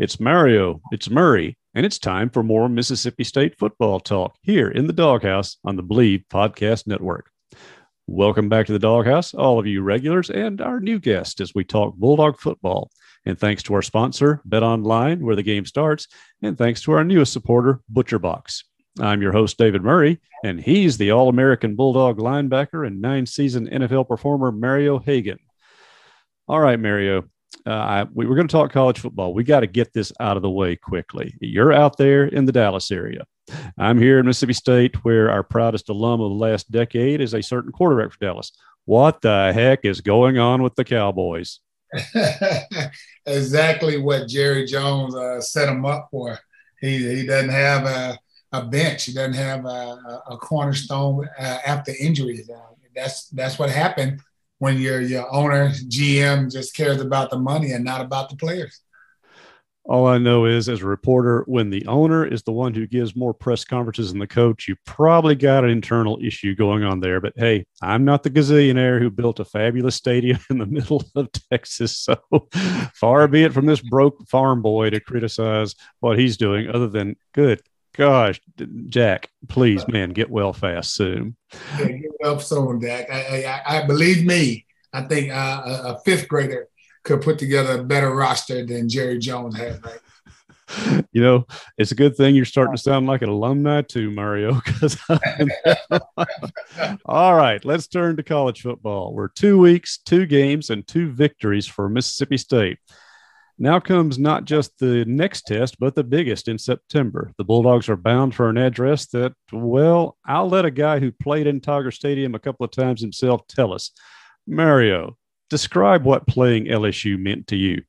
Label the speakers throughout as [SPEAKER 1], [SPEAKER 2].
[SPEAKER 1] It's Mario, it's Murray, and it's time for more Mississippi State football talk here in the Doghouse on the Bleav Podcast Network. Welcome back to the Doghouse, all of you regulars and our new guest as we talk Bulldog football. And thanks to our sponsor, Bet Online, where the game starts, and thanks to our newest supporter, ButcherBox. I'm your host, David Murray, and he's the All American Bulldog linebacker and nine season NFL performer, Mario Haggan. All right, Mario, uh, I, we were going to talk college football. We got to get this out of the way quickly. You're out there in the Dallas area. I'm here in Mississippi State, where our proudest alum of the last decade is a certain quarterback for Dallas. What the heck is going on with the Cowboys?
[SPEAKER 2] exactly what Jerry Jones uh, set him up for. He, he doesn't have a, a bench. He doesn't have a, a cornerstone uh, after injuries. That's that's what happened when your your owner GM just cares about the money and not about the players.
[SPEAKER 1] All I know is, as a reporter, when the owner is the one who gives more press conferences than the coach, you probably got an internal issue going on there. But hey, I'm not the gazillionaire who built a fabulous stadium in the middle of Texas. So far be it from this broke farm boy to criticize what he's doing, other than good gosh, Jack, please, man, get well fast soon.
[SPEAKER 2] Yeah, get well soon, Jack. I, I, I believe me. I think uh, a, fifth grader could put together a better roster than Jerry Jones had. Right?
[SPEAKER 1] You know, it's a good thing you're starting to sound like an alumni too, Mario. Because all right, let's turn to college football. We're two weeks, two games, and two victories for Mississippi State. Now comes not just the next test, but the biggest in September. The Bulldogs are bound for an address that, well, I'll let a guy who played in Tiger Stadium a couple of times himself tell us. Mario, describe what playing LSU meant to you.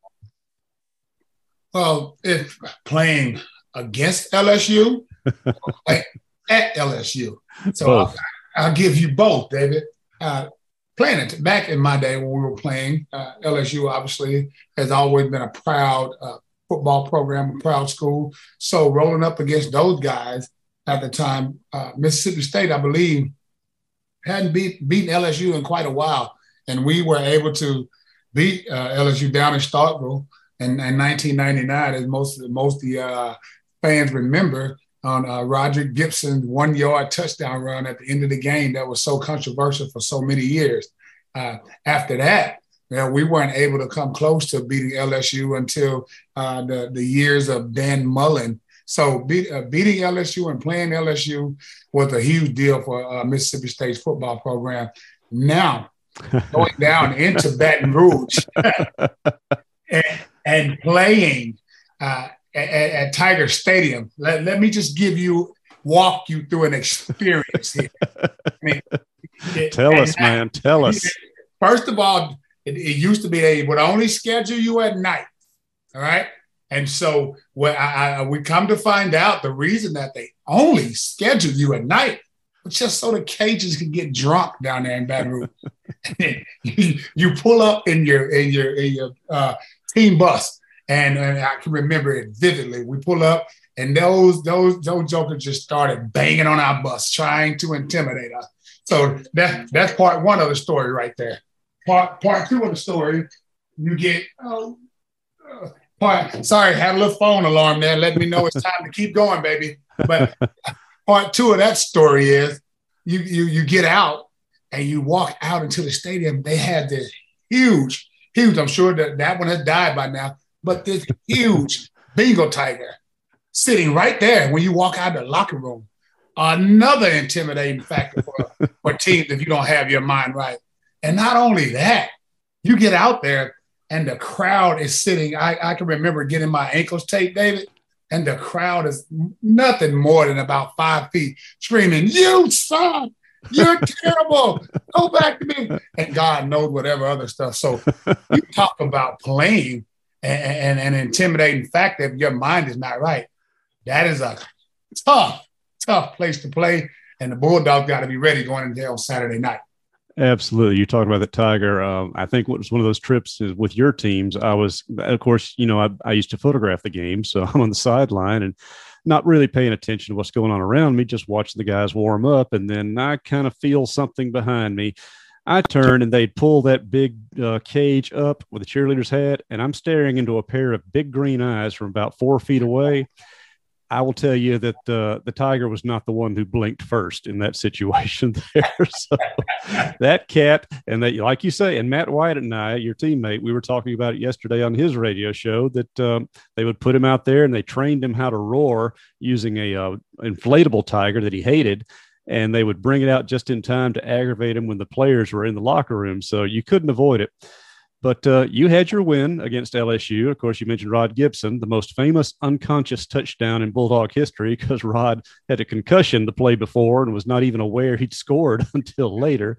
[SPEAKER 2] Well, if playing against LSU, at LSU. So I'll, I'll, give you both, David. Uh, playing it back in my day when we were playing. Uh, LSU obviously has always been a proud uh, football program, a proud school. So rolling up against those guys at the time, uh, Mississippi State, I believe, hadn't beat, beaten LSU in quite a while, and we were able to beat uh, LSU down in Starkville in, in 1999, as most most of the uh, fans remember on uh, Roger Gibson's one yard touchdown run at the end of the game that was so controversial for so many years. Uh, after that, you know, we weren't able to come close to beating LSU until uh, the, the years of Dan Mullen. So be, uh, beating LSU and playing LSU was a huge deal for uh, Mississippi State's football program. Now, going down into Baton Rouge and, and, playing uh, at, at, Tiger Stadium. Let, let me just give you, walk you through an experience here. I
[SPEAKER 1] mean, it, tell us, man. Tell us.
[SPEAKER 2] First of all, it, it, used to be they would only schedule you at night. All right. And so what I, I, we come to find out the reason that they only schedule you at night was just so the Cajuns can get drunk down there in Baton Rouge. you, you, pull up in your in your in your uh, team bus and, and I can remember it vividly. We pull up, and those those those jokers just started banging on our bus, trying to intimidate us. So that that's part one of the story right there. Part part two of the story, you get oh, uh, part. Sorry, had a little phone alarm there, Let me know it's time to keep going, baby. But part two of that story is you you you get out and you walk out into the stadium. They had this huge, huge. I'm sure that that one has died by now but this huge Bengal tiger sitting right there when you walk out of the locker room. Another intimidating factor for, for teams if you don't have your mind right. And not only that, you get out there and the crowd is sitting. I, I can remember getting my ankles taped, David, and the crowd is nothing more than about five feet screaming, You son, you're terrible. Go back to me. And God knows whatever other stuff. So you talk about playing and, and an intimidating fact that your mind is not right. That is a tough, tough place to play. And the Bulldogs got to be ready going into on Saturday night.
[SPEAKER 1] Absolutely. You talked about the Tiger. Um, I think what was one of those trips is with your teams. I was, of course, you know, I, I used to photograph the game. So I'm on the sideline and not really paying attention to what's going on around me, just watching the guys warm up. And then I kind of feel something behind me I turn and they'd pull that big uh, cage up with a cheerleader's hat, and I'm staring into a pair of big green eyes from about four feet away. I will tell you that uh, the tiger was not the one who blinked first in that situation there. so that cat, and that, like you say, and Matt White and I, your teammate, we were talking about it yesterday on his radio show that um, they would put him out there and they trained him how to roar using a uh, inflatable tiger that he hated and they would bring it out just in time to aggravate him when the players were in the locker room. So you couldn't avoid it. But uh, you had your win against LSU. Of course, you mentioned Rod Gibson, the most famous unconscious touchdown in Bulldog history, because Rod had a concussion the play before and was not even aware he'd scored until later.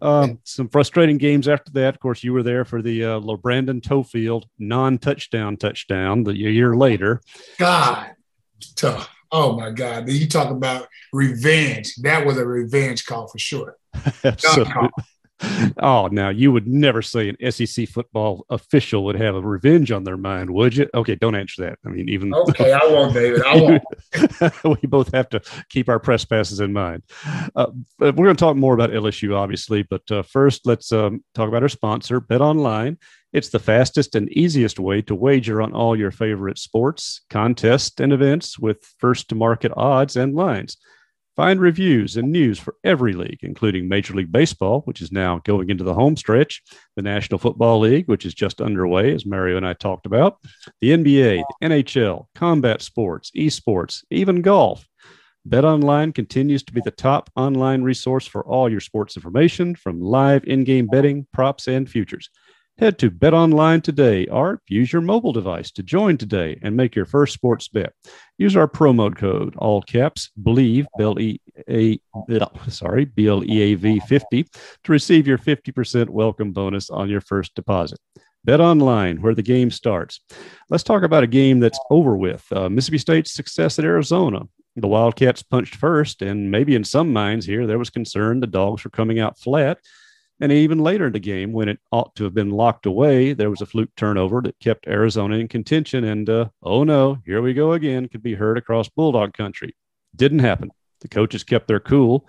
[SPEAKER 1] Um, some frustrating games after that. Of course, you were there for the uh, Brandon Toefield non-touchdown touchdown the year later.
[SPEAKER 2] God, tough. Oh my God! You talk about revenge. That was a revenge call for sure.
[SPEAKER 1] oh, now you would never say an SEC football official would have a revenge on their mind, would you? Okay, don't answer that. I mean, even
[SPEAKER 2] okay, I won't, David. I
[SPEAKER 1] won't. we both have to keep our press passes in mind. Uh, we're going to talk more about LSU, obviously, but uh, first, let's um, talk about our sponsor, Bet Online. It's the fastest and easiest way to wager on all your favorite sports, contests, and events with first to market odds and lines. Find reviews and news for every league, including Major League Baseball, which is now going into the home stretch, the National Football League, which is just underway, as Mario and I talked about, the NBA, the NHL, combat sports, esports, even golf. BetOnline continues to be the top online resource for all your sports information, from live in game betting, props, and futures. Head to BetOnline today or use your mobile device to join today and make your first sports bet. Use our promo code, all caps, believe, B-L-E-A, sorry, B-L-E-A-V 50 to receive your 50% welcome bonus on your first deposit. Bet online, where the game starts. Let's talk about a game that's over with. Uh, Mississippi State's success at Arizona. The Wildcats punched first, and maybe in some minds here, there was concern the dogs were coming out flat. And even later in the game, when it ought to have been locked away, there was a fluke turnover that kept Arizona in contention. And uh, oh no, here we go again, could be heard across Bulldog country. Didn't happen. The coaches kept their cool.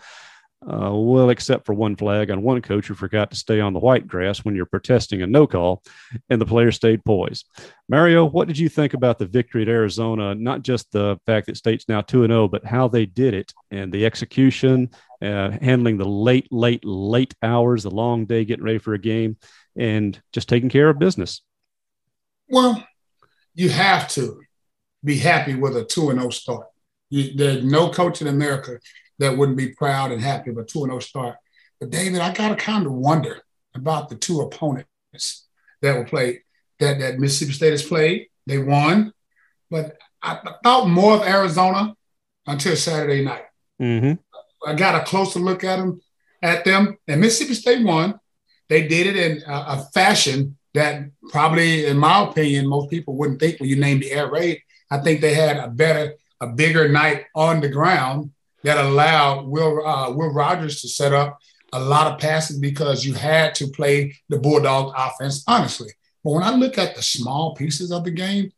[SPEAKER 1] Uh, well, except for one flag on one coach who forgot to stay on the white grass when you're protesting a no call, and the players stayed poised. Mario, what did you think about the victory at Arizona? Not just the fact that State's now 2 0, but how they did it and the execution, uh, handling the late, late, late hours, the long day getting ready for a game, and just taking care of business.
[SPEAKER 2] Well, you have to be happy with a 2 0 start. You, there's no coach in America that wouldn't be proud and happy with a 2 0 start. But David, I got to kind of wonder about the two opponents that were played, that, that Mississippi State has played. They won, but I, thought more of Arizona until Saturday night.
[SPEAKER 1] Mm-hmm.
[SPEAKER 2] I got a closer look at them, at them, and Mississippi State won. They did it in a, a fashion that probably, in my opinion, most people wouldn't think when you name the air raid. I think they had a better, a bigger night on the ground that allowed Will uh, Will Rogers to set up a lot of passes because you had to play the Bulldog offense honestly. But when I look at the small pieces of the game,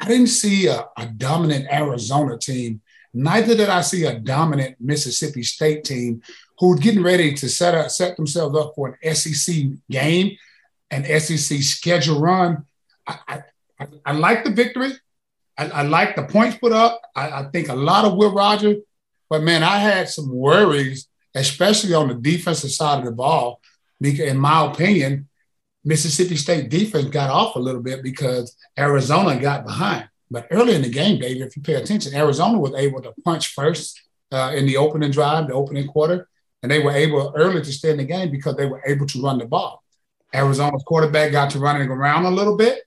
[SPEAKER 2] I didn't see a, a dominant Arizona team. Neither did I see a dominant Mississippi State team who's getting ready to set up, set themselves up for an SEC game, an SEC schedule run. I, I, I like the victory. I, I, like the points put up. I, I, think a lot of Will Rogers but man, I had some worries, especially on the defensive side of the ball. Because, in my opinion, Mississippi State defense got off a little bit because Arizona got behind. But early in the game, David, if you pay attention, Arizona was able to punch first uh, in the opening drive, the opening quarter, and they were able early to stay in the game because they were able to run the ball. Arizona's quarterback got to running around a little bit,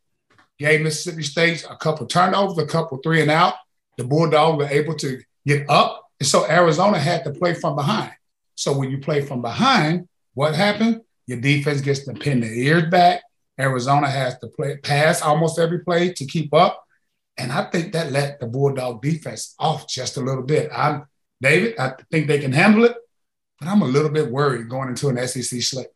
[SPEAKER 2] gave Mississippi State a couple turnovers, a couple three and out. The Bulldogs were able to get up and so Arizona had to play from behind. So when you play from behind, what happened? Your defense gets to pin their ears back. Arizona has to play pass almost every play to keep up. And I think that let the Bulldog defense off just a little bit. I'm David, I think they can handle it, but I'm a little bit worried going into an SEC slate.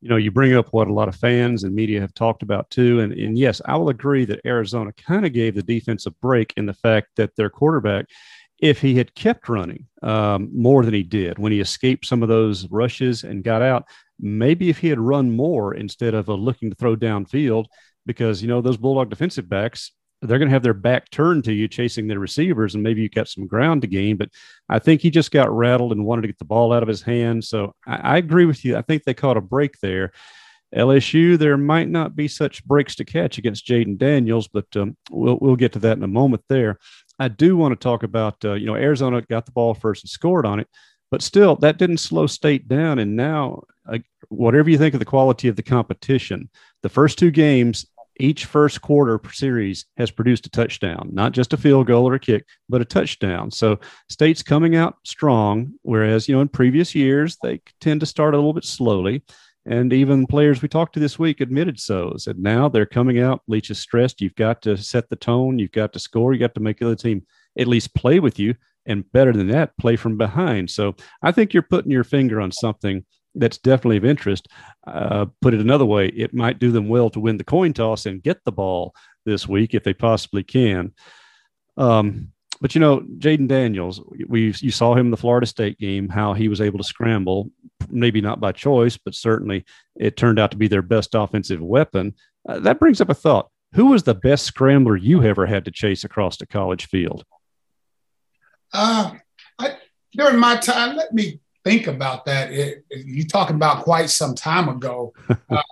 [SPEAKER 1] You know, you bring up what a lot of fans and media have talked about too. And, and yes, I will agree that Arizona kind of gave the defense a break in the fact that their quarterback if he had kept running um, more than he did when he escaped some of those rushes and got out, maybe if he had run more instead of uh, looking to throw downfield, because you know those Bulldog defensive backs, they're going to have their back turned to you chasing their receivers, and maybe you got some ground to gain. But I think he just got rattled and wanted to get the ball out of his hand. So I, I agree with you. I think they caught a break there. LSU, there might not be such breaks to catch against Jayden Daniels, but um, we'll we'll get to that in a moment. There, I do want to talk about uh, you know Arizona got the ball first and scored on it, but still that didn't slow State down. And now, uh, whatever you think of the quality of the competition, the first two games each first quarter series has produced a touchdown, not just a field goal or a kick, but a touchdown. So state's coming out strong, whereas, you know, in previous years, they tend to start a little bit slowly. And even players we talked to this week admitted so. Said now they're coming out. Leach is stressed. You've got to set the tone. You've got to score. You got to make the other team at least play with you. And better than that, play from behind. So I think you're putting your finger on something that's definitely of interest. Uh, put it another way, it might do them well to win the coin toss and get the ball this week if they possibly can. Um, but you know, Jayden Daniels, we you saw him in the Florida State game, how he was able to scramble, maybe not by choice, but certainly it turned out to be their best offensive weapon. Uh, that brings up a thought: Who was the best scrambler you ever had to chase across the college field?
[SPEAKER 2] Uh, I, during my time, let me think about that. It, you're talking about quite some time ago. Uh,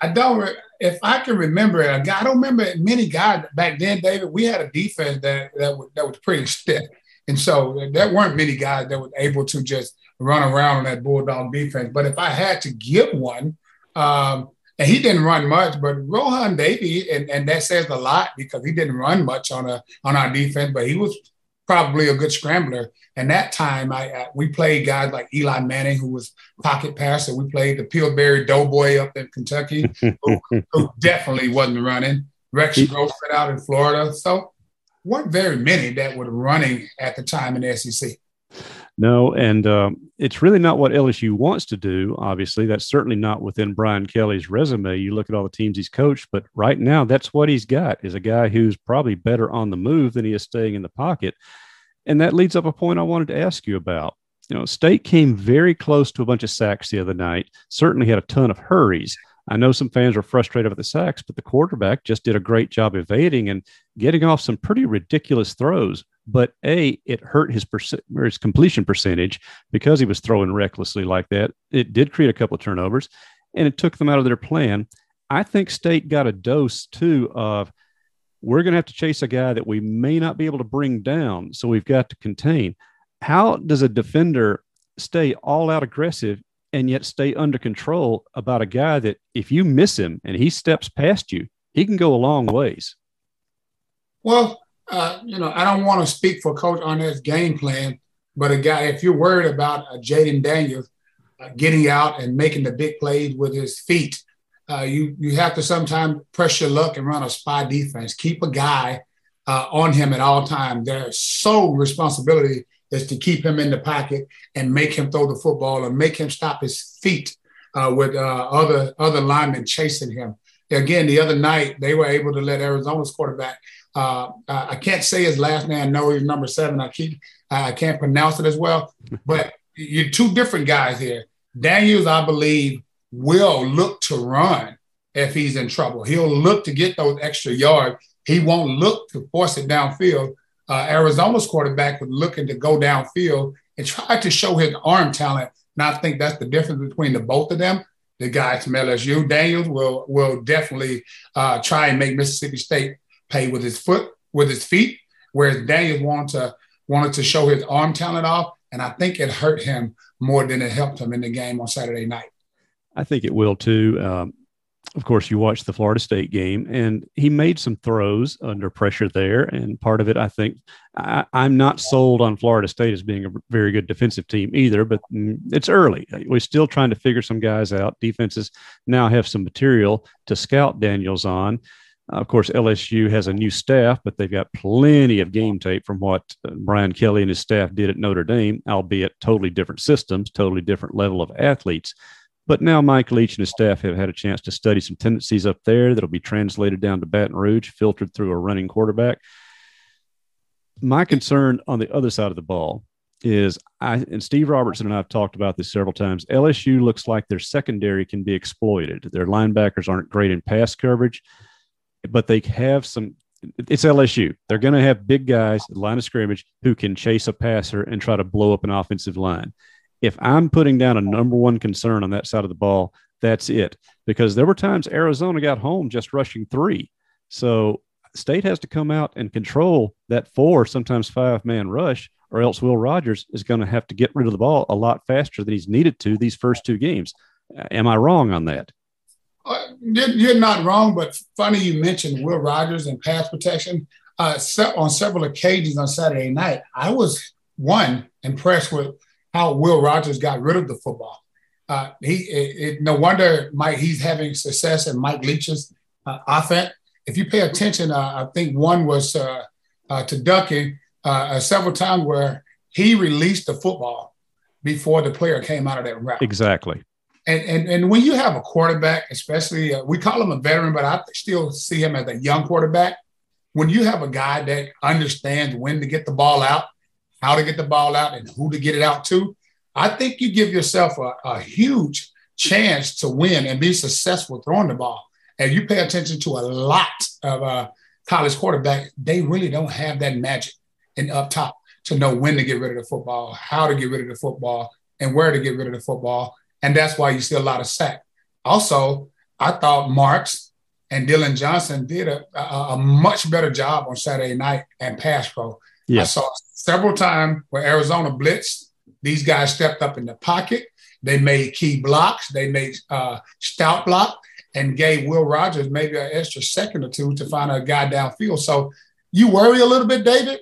[SPEAKER 2] I don't, if I can remember it, I don't remember many guys back then, David. We had a defense that that was, that was pretty stiff, and so there weren't many guys that were able to just run around on that bulldog defense. But if I had to give one, um, and he didn't run much, but Rohan Davey, and, and that says a lot because he didn't run much on a on our defense, but he was probably a good scrambler. And that time, I, I, we played guys like Eli Manning, who was pocket passer. We played the Pillsbury Doughboy up in Kentucky, who, who, definitely wasn't running. Rex Grossman out in Florida. So, weren't very many that were running at the time in the SEC.
[SPEAKER 1] No, and um, it's really not what LSU wants to do. Obviously, that's certainly not within Brian Kelly's resume. You look at all the teams he's coached, but right now, that's what he's got: is a guy who's probably better on the move than he is staying in the pocket. And that leads up a point I wanted to ask you about. You know, State came very close to a bunch of sacks the other night. Certainly had a ton of hurries. I know some fans are frustrated with the sacks, but the quarterback just did a great job evading and getting off some pretty ridiculous throws but a it hurt his percent his completion percentage because he was throwing recklessly like that. It did create a couple of turnovers, and it took them out of their plan. I think State got a dose too of we're going to have to chase a guy that we may not be able to bring down, so we've got to contain. How does a defender stay all out aggressive and yet stay under control about a guy that if you miss him and he steps past you, he can go a long ways?
[SPEAKER 2] Well, uh, you know, I don't want to speak for Coach Arnett's game plan, but a guy, if you're worried about uh, Jayden Daniels uh, getting out and making the big plays with his feet, uh, you you have to sometimes press your luck and run a spy defense. Keep a guy uh, on him at all times. Their sole responsibility is to keep him in the pocket and make him throw the football and make him stop his feet uh, with other other linemen chasing him. Again, the other night they were able to let Arizona's quarterback uh, I can't say his last name. I know he's number seven. I keep I can't pronounce it as well. But you're two different guys here. Daniels, I believe, will look to run if he's in trouble. He'll look to get those extra yards. He won't look to force it downfield. Uh, Arizona's quarterback was looking to go downfield and try to show his arm talent. And I think that's the difference between the both of them. The guys from LSU, Daniels will will definitely uh, try and make Mississippi State pay with his foot, with his feet, whereas Daniels wanted to wanted to show his arm talent off, and I think it hurt him more than it helped him in the game on Saturday night.
[SPEAKER 1] I think it will too. Um, of course, you watched the Florida State game, and he made some throws under pressure there. And part of it, I think, I, am not sold on Florida State as being a very good defensive team either, but mm, it's early. We're still trying to figure some guys out. Defenses now have some material to scout Daniels on. Of course, LSU has a new staff, but they've got plenty of game tape from what uh, Brian Kelly and his staff did at Notre Dame, albeit totally different systems, totally different level of athletes. But now Mike Leach and his staff have had a chance to study some tendencies up there that'll be translated down to Baton Rouge, filtered through a running quarterback. My concern on the other side of the ball is I and Steve Robertson and I have talked about this several times. LSU looks like their secondary can be exploited. Their linebackers aren't great in pass coverage, but they have some. It's LSU. They're going to have big guys, line of scrimmage, who can chase a passer and try to blow up an offensive line. If I'm putting down a number one concern on that side of the ball, that's it. Because there were times Arizona got home just rushing three. So State has to come out and control that four, sometimes five man rush or else Will Rogers is going to have to get rid of the ball a lot faster than he's needed to these first two games. Am I wrong on that?
[SPEAKER 2] Uh, you're not wrong, but funny you mentioned Will Rogers and pass protection. Uh, on several occasions on Saturday night, I was one impressed with how Will Rogers got rid of the football. Uh, he it, it, no wonder Mike he's having success in Mike Leach's uh, offense. If you pay attention, uh, I think one was uh, to Ducking uh, uh, several times where he released the football before the player came out of that route.
[SPEAKER 1] Exactly.
[SPEAKER 2] And, and, and when you have a quarterback, especially uh, we call him a veteran, but I still see him as a young quarterback. When you have a guy that understands when to get the ball out, how to get the ball out, and who to get it out to, I think you give yourself a, a huge chance to win and be successful throwing the ball. And you pay attention to a lot of uh, college quarterbacks, they really don't have that magic and up top to know when to get rid of the football, how to get rid of the football, and where to get rid of the football. And that's why you see a lot of sack. Also, I thought Marks and Dillon Johnson did a, a, a much better job on Saturday night and pass pro. Yes. I saw several times where Arizona blitzed. These guys stepped up in the pocket. They made key blocks. They made uh, stout block and gave Will Rogers maybe an extra second or two to find a guy downfield. So you worry a little bit, David,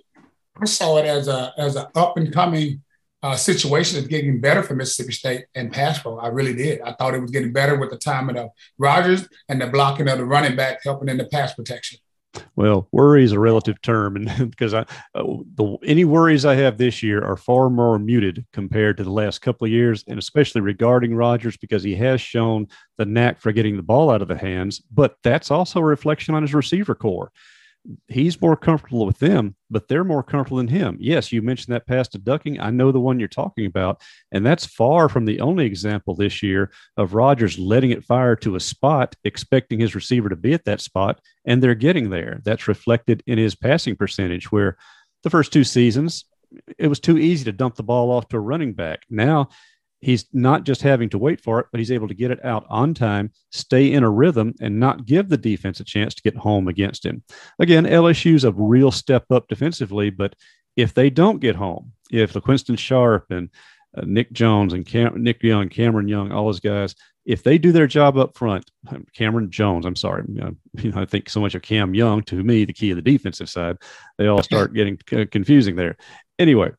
[SPEAKER 2] I saw it as a as an up and coming uh, situation that's getting better for Mississippi State and pass pro. I really did. I thought it was getting better with the timing of Rogers and the blocking of the running back helping in the pass protection.
[SPEAKER 1] Well, worry is a relative term, and because I, uh, the any worries I have this year are far more muted compared to the last couple of years, and especially regarding Rogers because he has shown the knack for getting the ball out of the hands. But that's also a reflection on his receiver core he's more comfortable with them, but they're more comfortable than him. Yes, you mentioned that pass to Ducking. I know the one you're talking about. And that's far from the only example this year of Rogers letting it fire to a spot, expecting his receiver to be at that spot, and they're getting there. That's reflected in his passing percentage, where the first two seasons, it was too easy to dump the ball off to a running back. Now he's not just having to wait for it, but he's able to get it out on time, stay in a rhythm, and not give the defense a chance to get home against him. Again, LSU's a real step up defensively, but if they don't get home, if LaQuinston Sharp and uh, Nick Jones and Cam- Nick Young, Cameron Young, all those guys, if they do their job up front, um, Cameron Jones, I'm sorry, you know, I think so much of Cam Young to me, the key of the defensive side, they all start getting c- confusing there. Anyway,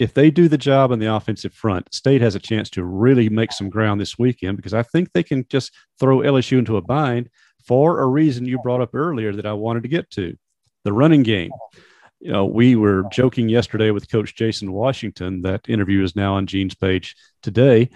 [SPEAKER 1] if they do the job on the offensive front, State has a chance to really make some ground this weekend because I think they can just throw LSU into a bind for a reason you brought up earlier that I wanted to get to the running game. You know, we were joking yesterday with Coach Jason Washington. That interview is now on Gene's page today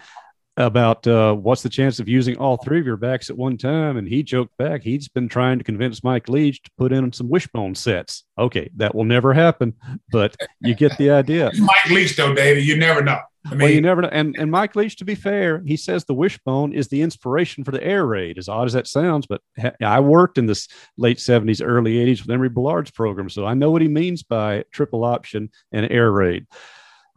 [SPEAKER 1] about uh, what's the chance of using all three of your backs at one time. And he joked back, he's been trying to convince Mike Leach to put in some wishbone sets. Okay, that will never happen, but you get the idea.
[SPEAKER 2] Mike Leach, though, David, you never know.
[SPEAKER 1] I mean, well, you never know. And, and Mike Leach, to be fair, he says the wishbone is the inspiration for the air raid, as odd as that sounds. But I worked in this late 70s, early 80s with Emory Bellard's program. So I know what he means by triple option and air raid.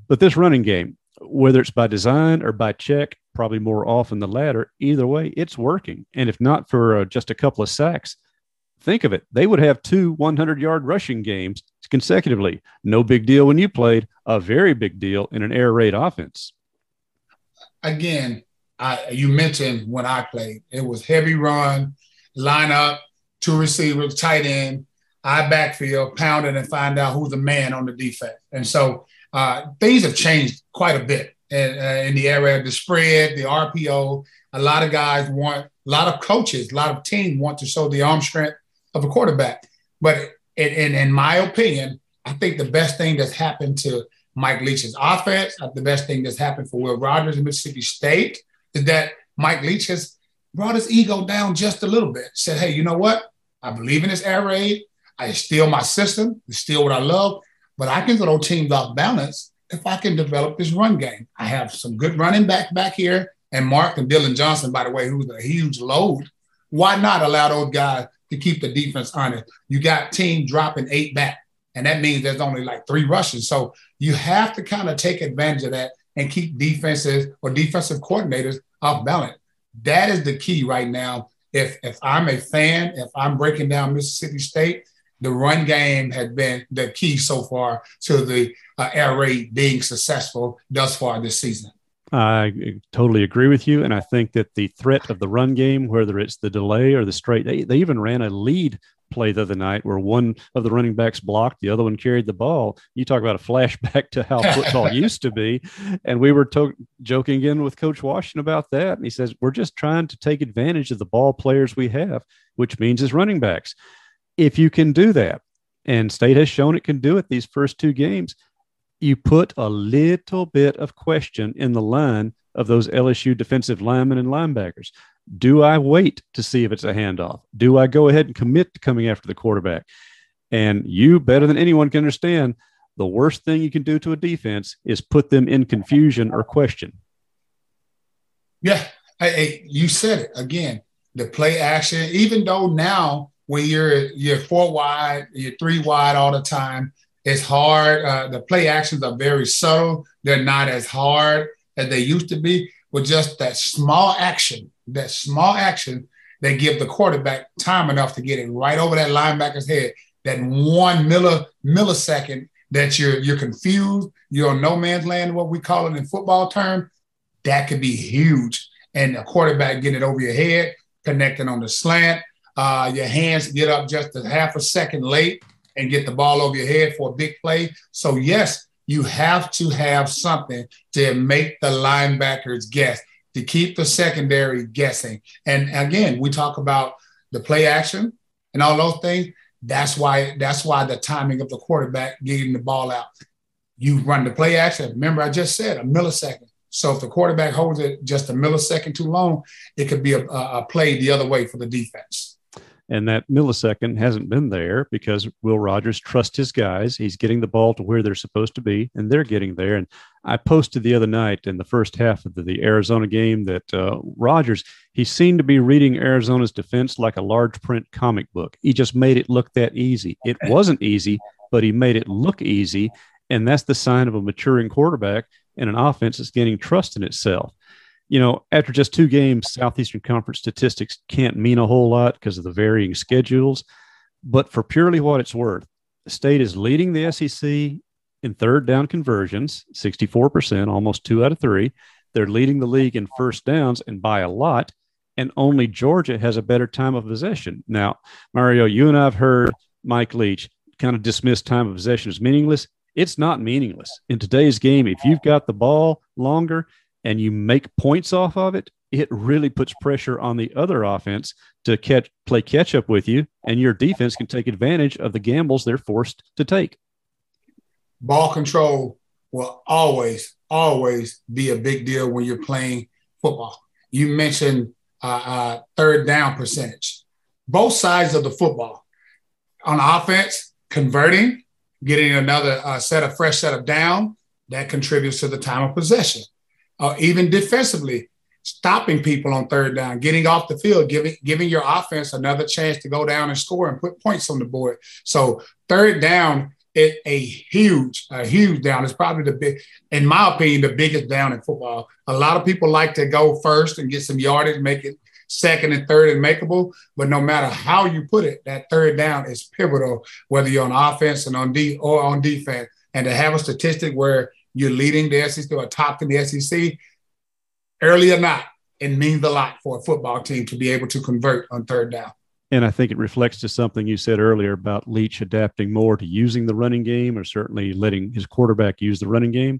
[SPEAKER 1] But this running game, whether it's by design or by check, probably more often the latter. Either way, it's working. And if not for uh, just a couple of sacks, think of it. They would have two 100 yard rushing games consecutively. No big deal when you played, a very big deal in an air raid offense.
[SPEAKER 2] Again, I, you mentioned when I played, it was heavy run, line up, two receivers, tight end, I backfield, pound it, and find out who's the man on the defense. And so uh, things have changed quite a bit in, uh, in the area of the spread, the RPO. A lot of guys want, a lot of coaches, a lot of teams want to show the arm strength of a quarterback. But in, in, in my opinion, I think the best thing that's happened to Mike Leach's offense, uh, the best thing that's happened for Will Rogers in Mississippi State is that Mike Leach has brought his ego down just a little bit. Said, hey, you know what? I believe in this air raid. I steal my system. It's still what I love. But I can throw teams off balance if I can develop this run game. I have some good running back back here, and Mark and Dillon Johnson, by the way, who's a huge load. Why not allow those guys to keep the defense honest? You got team dropping eight back, and that means there's only like three rushes. So you have to kind of take advantage of that and keep defenses or defensive coordinators off balance. That is the key right now. If if I'm a fan, if I'm breaking down Mississippi State, the run game has been the key so far to the uh, air raid being successful thus far this season.
[SPEAKER 1] I totally agree with you. And I think that the threat of the run game, whether it's the delay or the straight, they, they even ran a lead play the other night where one of the running backs blocked, the other one carried the ball. You talk about a flashback to how football used to be. And we were to- joking in with Coach Washington about that. And he says, We're just trying to take advantage of the ball players we have, which means as running backs. If you can do that, and State has shown it can do it these first two games, you put a little bit of question in the line of those LSU defensive linemen and linebackers. Do I wait to see if it's a handoff? Do I go ahead and commit to coming after the quarterback? And you, better than anyone, can understand the worst thing you can do to a defense is put them in confusion or question.
[SPEAKER 2] Yeah, hey, you said it again. The play action, even though now when you're you're four wide, you're three wide all the time, it's hard. Uh, the play actions are very subtle. They're not as hard as they used to be. With just that small action, that small action, they give the quarterback time enough to get it right over that linebacker's head. That one milli, millisecond that you're you're confused, you're on no man's land, what we call it in football term, that could be huge. And a quarterback getting it over your head, connecting on the slant, uh, your hands get up just a half a second late and get the ball over your head for a big play. So, yes, you have to have something to make the linebackers guess, to keep the secondary guessing. And again, we talk about the play action and all those things. That's why that's why the timing of the quarterback getting the ball out. You run the play action. Remember, I just said a millisecond. So if the quarterback holds it just a millisecond too long, it could be a, a play the other way for the defense.
[SPEAKER 1] And that millisecond hasn't been there because Will Rogers trusts his guys. He's getting the ball to where they're supposed to be, and they're getting there. And I posted the other night in the first half of the, the Arizona game that uh, Rogers, he seemed to be reading Arizona's defense like a large print comic book. He just made it look that easy. It wasn't easy, but he made it look easy. And that's the sign of a maturing quarterback and an offense that's gaining trust in itself you know, after just two games, Southeastern Conference statistics can't mean a whole lot because of the varying schedules. But for purely what it's worth, state is leading the SEC in third down conversions, 64%, almost two out of three. They're leading the league in first downs and by a lot. And only Georgia has a better time of possession. Now, Mario, you and I have heard Mike Leach kind of dismiss time of possession as meaningless. It's not meaningless. In today's game, if you've got the ball longer, and you make points off of it, it really puts pressure on the other offense to catch play catch up with you, and your defense can take advantage of the gambles they're forced to take.
[SPEAKER 2] Ball control will always, always be a big deal when you're playing football. You mentioned uh, uh, third down percentage. Both sides of the football. On offense, converting, getting another uh, set of fresh set of down, that contributes to the time of possession uh, even defensively, stopping people on third down, getting off the field, giving giving your offense another chance to go down and score and put points on the board. So third down is a huge, a huge down. It's probably the big, in my opinion, the biggest down in football. A lot of people like to go first and get some yardage, make it second and third and makeable. But no matter how you put it, that third down is pivotal, whether you're on offense and on D or on defense. And to have a statistic where you're leading the SEC or in the SEC, early or not, it means a lot for a football team to be able to convert on third down.
[SPEAKER 1] And I think it reflects to something you said earlier about Leach adapting more to using the running game or certainly letting his quarterback use the running game.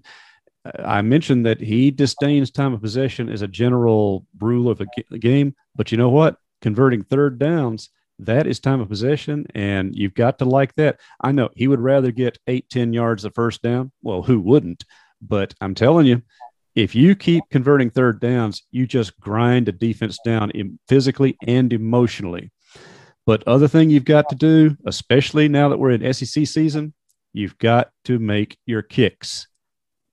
[SPEAKER 1] I mentioned that he disdains time of possession as a general rule of a game, but you know what? Converting third downs, that is time of possession, and you've got to like that. I know he would rather get eight, 10 yards the first down. Well, who wouldn't? But I'm telling you, if you keep converting third downs, you just grind a defense down physically and emotionally. But other thing you've got to do, especially now that we're in SEC season, you've got to make your kicks.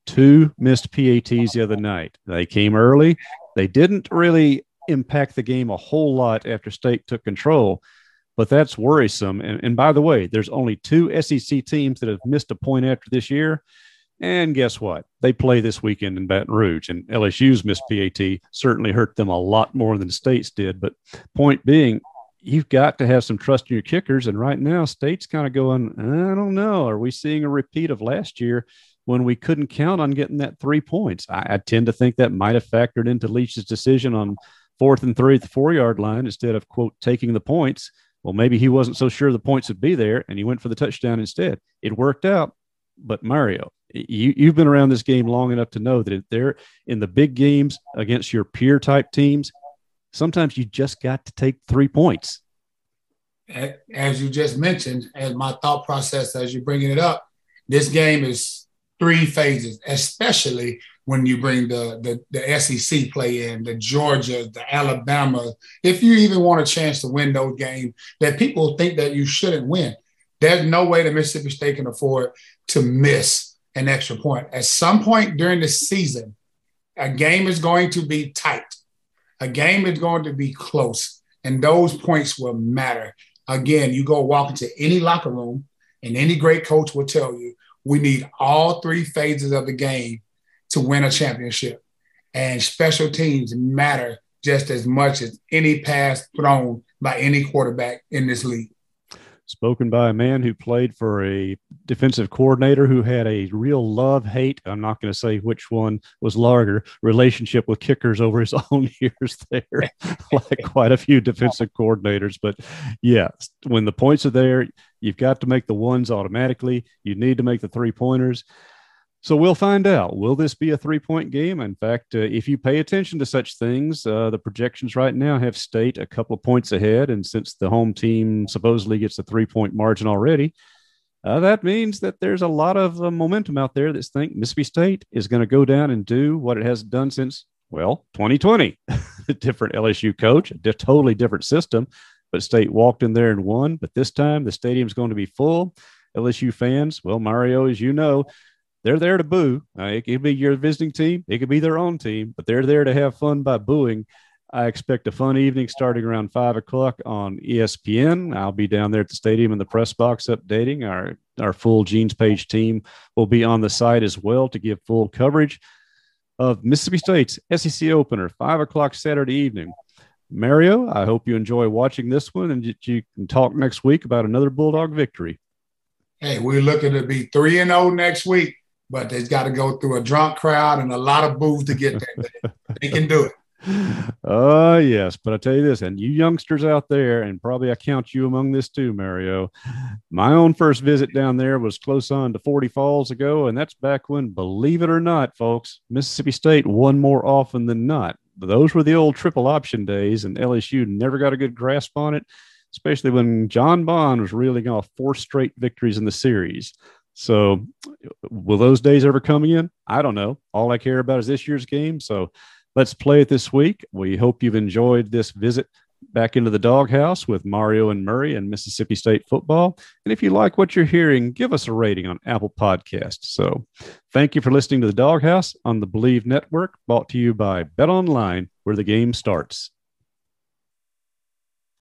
[SPEAKER 1] two missed PATs the other night. They came early. They didn't really impact the game a whole lot after State took control, but that's worrisome. And, and by the way, there's only two SEC teams that have missed a point after this year. And guess what? They play this weekend in Baton Rouge, and LSU's missed PAT certainly hurt them a lot more than State's did. But point being, you've got to have some trust in your kickers. And right now, State's kind of going, I don't know. Are we seeing a repeat of last year when we couldn't count on getting that three points? I, I tend to think that might have factored into Leach's decision on fourth and three at the four yard line instead of, quote, taking the points. Well, maybe he wasn't so sure the points would be there and he went for the touchdown instead. It worked out. But Mario, you, you've been around this game long enough to know that they're in the big games against your peer type teams, sometimes you just got to take three points.
[SPEAKER 2] As you just mentioned, as my thought process as you're bringing it up, this game is three phases, especially when you bring the, the, the SEC play in, the Georgia, the Alabama. If you even want a chance to win those games that people think that you shouldn't win, there's no way that Mississippi State can afford to miss an extra point. At some point during the season, a game is going to be tight. A game is going to be close, and those points will matter. Again, you go walk into any locker room, and any great coach will tell you we need all three phases of the game to win a championship. And special teams matter just as much as any pass thrown by any quarterback in this league
[SPEAKER 1] spoken by a man who played for a defensive coordinator who had a real love hate. I'm not going to say which one was larger relationship with kickers over his own years there, like quite a few defensive coordinators. But yeah, when the points are there, you've got to make the ones automatically. You need to make the three pointers. So we'll find out. Will this be a three point game? In fact, uh, if you pay attention to such things, uh, the projections right now have state a couple of points ahead. And since the home team supposedly gets a three point margin already, uh, that means that there's a lot of uh, momentum out there that think Mississippi State is going to go down and do what it has done since, well, 2020. a different LSU coach, a totally different system, but State walked in there and won. But this time the stadium's going to be full. LSU fans, well, Mario, as you know, they're there to boo. Uh, it could be your visiting team, it could be their own team, but they're there to have fun by booing. I expect a fun evening starting around five o'clock on ESPN. I'll be down there at the stadium in the press box updating. Our our full Genes Page team will be on the site as well to give full coverage of Mississippi State's SEC opener, five o'clock Saturday evening. Mario, I hope you enjoy watching this one and you can talk next week about another Bulldog victory.
[SPEAKER 2] Hey, we're looking to be 3 and 0 next week but they've got to go through a drunk crowd and a lot of booze to get there. they can do it.
[SPEAKER 1] Oh, uh, yes. But I tell you this, and you youngsters out there, and probably I count you among this too, Mario. My own first visit down there was close on to 40 Falls ago. And that's back when, believe it or not, folks, Mississippi State won more often than not. Those were the old triple option days, and LSU never got a good grasp on it, especially when John Bond was reeling off four straight victories in the series. So, will those days ever come again? I don't know. All I care about is this year's game. So, let's play it this week. We hope you've enjoyed this visit back into the doghouse with Mario and Murray and Mississippi State football. And if you like what you're hearing, give us a rating on Apple Podcasts. So, thank you for listening to the doghouse on the Bleav Network, brought to you by Bet Online, where the game starts.